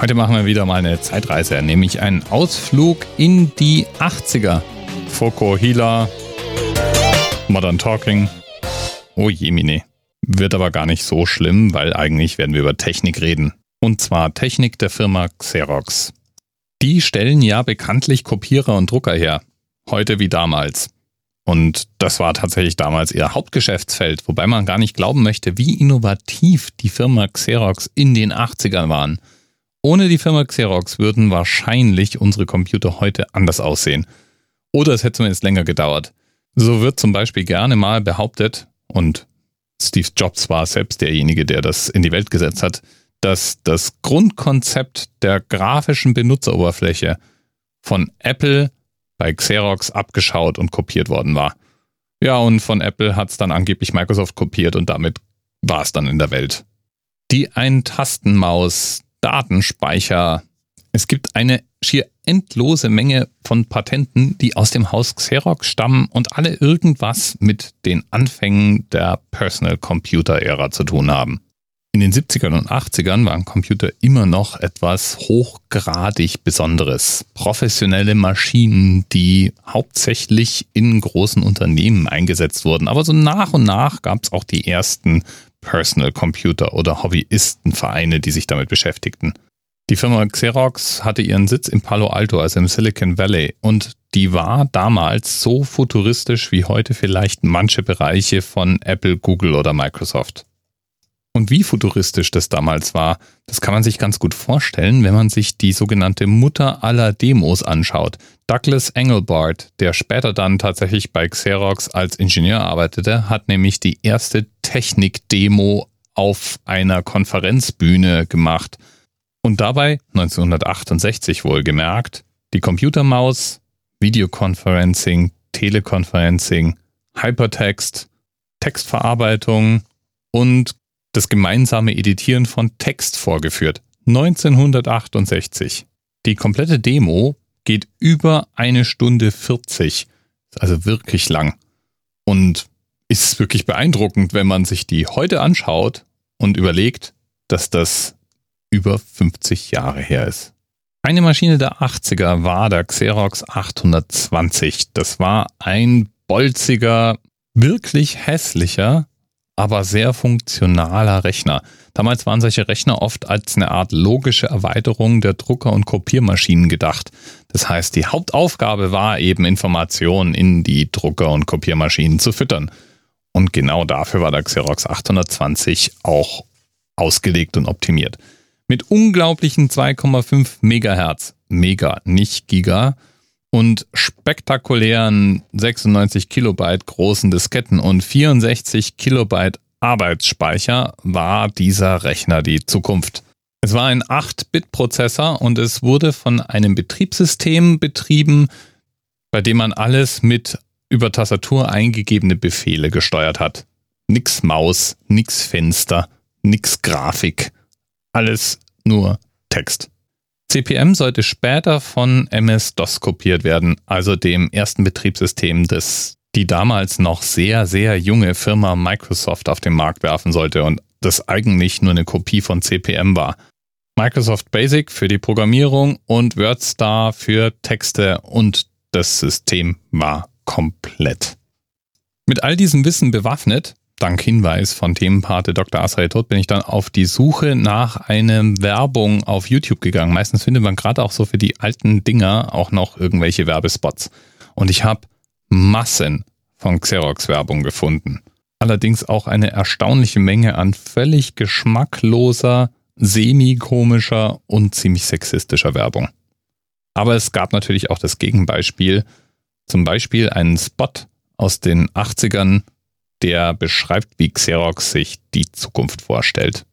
Heute machen wir wieder mal eine Zeitreise, nämlich einen Ausflug in die 80er. Foko Hila, Modern Talking. Oh Jemine. Wird aber gar nicht so schlimm, weil eigentlich werden wir über Technik reden. Und zwar Technik der Firma Xerox. Die stellen ja bekanntlich Kopierer und Drucker her. Heute wie damals. Und das war tatsächlich damals ihr Hauptgeschäftsfeld, wobei man gar nicht glauben möchte, wie innovativ die Firma Xerox in den 80ern waren. Ohne die Firma Xerox würden wahrscheinlich unsere Computer heute anders aussehen. Oder es hätte zumindest länger gedauert. So wird zum Beispiel gerne mal behauptet, und Steve Jobs war selbst derjenige, der das in die Welt gesetzt hat, dass das Grundkonzept der grafischen Benutzeroberfläche von Apple bei Xerox abgeschaut und kopiert worden war. Ja, und von Apple hat es dann angeblich Microsoft kopiert und damit war es dann in der Welt. Die Ein-Tastenmaus, Datenspeicher. Es gibt eine schier endlose Menge von Patenten, die aus dem Haus Xerox stammen und alle irgendwas mit den Anfängen der Personal Computer Ära zu tun haben. In den 70ern und 80ern waren Computer immer noch etwas hochgradig Besonderes. Professionelle Maschinen, die hauptsächlich in großen Unternehmen eingesetzt wurden. Aber so nach und nach gab es auch die ersten Personal Computer oder Hobbyistenvereine, die sich damit beschäftigten. Die Firma Xerox hatte ihren Sitz in Palo Alto, also im Silicon Valley, und die war damals so futuristisch wie heute vielleicht manche Bereiche von Apple, Google oder Microsoft. Und wie futuristisch das damals war, das kann man sich ganz gut vorstellen, wenn man sich die sogenannte Mutter aller Demos anschaut. Douglas Engelbart, der später dann tatsächlich bei Xerox als Ingenieur arbeitete, hat nämlich die erste Technik-Demo auf einer Konferenzbühne gemacht. Und dabei, 1968 wohlgemerkt, die Computermaus, Videoconferencing, Teleconferencing, Hypertext, Textverarbeitung und das gemeinsame Editieren von Text vorgeführt. 1968. Die komplette Demo geht über eine Stunde 40. Also wirklich lang. Und ist wirklich beeindruckend, wenn man sich die heute anschaut und überlegt, dass das über 50 Jahre her ist. Eine Maschine der 80er war der Xerox 820. Das war ein bolziger, wirklich hässlicher aber sehr funktionaler Rechner. Damals waren solche Rechner oft als eine Art logische Erweiterung der Drucker- und Kopiermaschinen gedacht. Das heißt, die Hauptaufgabe war eben Informationen in die Drucker- und Kopiermaschinen zu füttern. Und genau dafür war der Xerox 820 auch ausgelegt und optimiert. Mit unglaublichen 2,5 Megahertz, Mega, nicht Giga, und spektakulären 96 Kilobyte großen Disketten und 64 Kilobyte Arbeitsspeicher war dieser Rechner die Zukunft. Es war ein 8-Bit-Prozessor und es wurde von einem Betriebssystem betrieben, bei dem man alles mit über Tastatur eingegebene Befehle gesteuert hat. Nix Maus, nix Fenster, nix Grafik. Alles nur Text. CPM sollte später von MS-DOS kopiert werden, also dem ersten Betriebssystem, das die damals noch sehr, sehr junge Firma Microsoft auf den Markt werfen sollte und das eigentlich nur eine Kopie von CPM war. Microsoft Basic für die Programmierung und WordStar für Texte und das System war komplett. Mit all diesem Wissen bewaffnet dank Hinweis von Themenpate Dr. Asray Tod bin ich dann auf die Suche nach einer Werbung auf YouTube gegangen. Meistens findet man gerade auch so für die alten Dinger auch noch irgendwelche Werbespots. Und ich habe Massen von Xerox-Werbung gefunden. Allerdings auch eine erstaunliche Menge an völlig geschmackloser, semi-komischer und ziemlich sexistischer Werbung. Aber es gab natürlich auch das Gegenbeispiel. Zum Beispiel einen Spot aus den 80ern der beschreibt, wie Xerox sich die Zukunft vorstellt.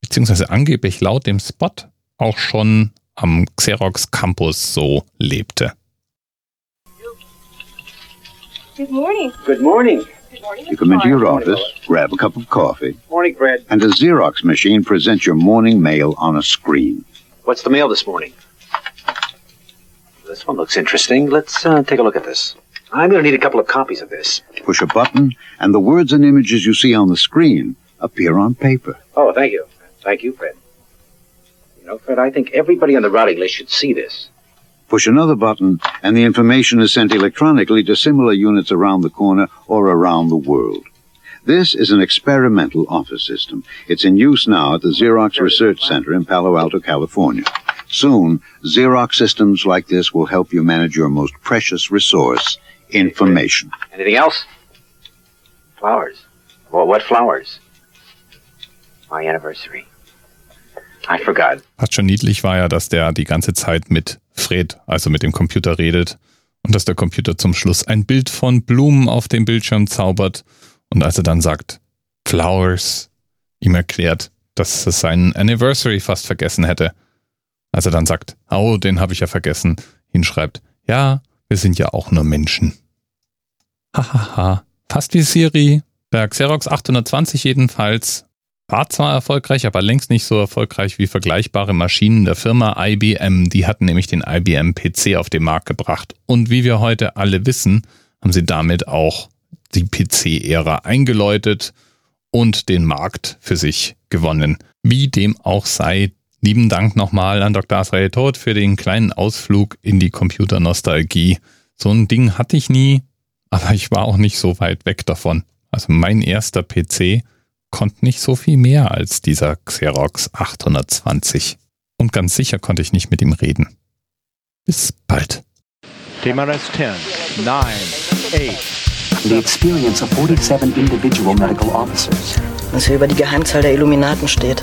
Beziehungsweise angeblich laut dem Spot auch schon am Xerox Campus so lebte. Good morning. Good morning. You come into your office, grab a cup of coffee, morning, Fred. and a Xerox machine presents your morning mail on a screen. What's the mail this morning? This one looks interesting. Let's uh, take a look at this. I'm going to need a couple of copies of this. Push a button, and the words and images you see on the screen appear on paper. Oh, thank you. Thank you, Fred. You know, Fred, I think everybody on the routing list should see this. Push another button, and the information is sent electronically to similar units around the corner or around the world. This is an experimental office system. It's in use now at the Xerox Research Center in Palo Alto, California. Soon, Xerox systems like this will help you manage your most precious resource, information. Anything else? Flowers. Well, what flowers? My anniversary. I forgot. Was schon niedlich war ja, dass der die ganze Zeit mit Fred, also mit dem Computer redet und dass der Computer zum Schluss ein Bild von Blumen auf dem Bildschirm zaubert und als er dann sagt Flowers, ihm erklärt, dass er seinen Anniversary fast vergessen hätte. Als er dann sagt, oh, den habe ich ja vergessen, hinschreibt, ja, wir sind ja auch nur Menschen. Hahaha, fast wie Siri. Der Xerox 820 jedenfalls war zwar erfolgreich, aber längst nicht so erfolgreich wie vergleichbare Maschinen der Firma IBM. Die hatten nämlich den IBM PC auf den Markt gebracht. Und wie wir heute alle wissen, haben sie damit auch die PC-Ära eingeläutet und den Markt für sich gewonnen. Wie dem auch sei, lieben Dank nochmal an Dr. Asrael Todt für den kleinen Ausflug in die Computernostalgie. So ein Ding hatte ich nie, aber ich war auch nicht so weit weg davon. Also mein erster PC konnte nicht so viel mehr als dieser Xerox 820. Und ganz sicher konnte ich nicht mit ihm reden. Bis bald. TMRS 10, 9, 8. The experience of 47 individual medical officers. Was hier über die Geheimzahl der Illuminaten steht.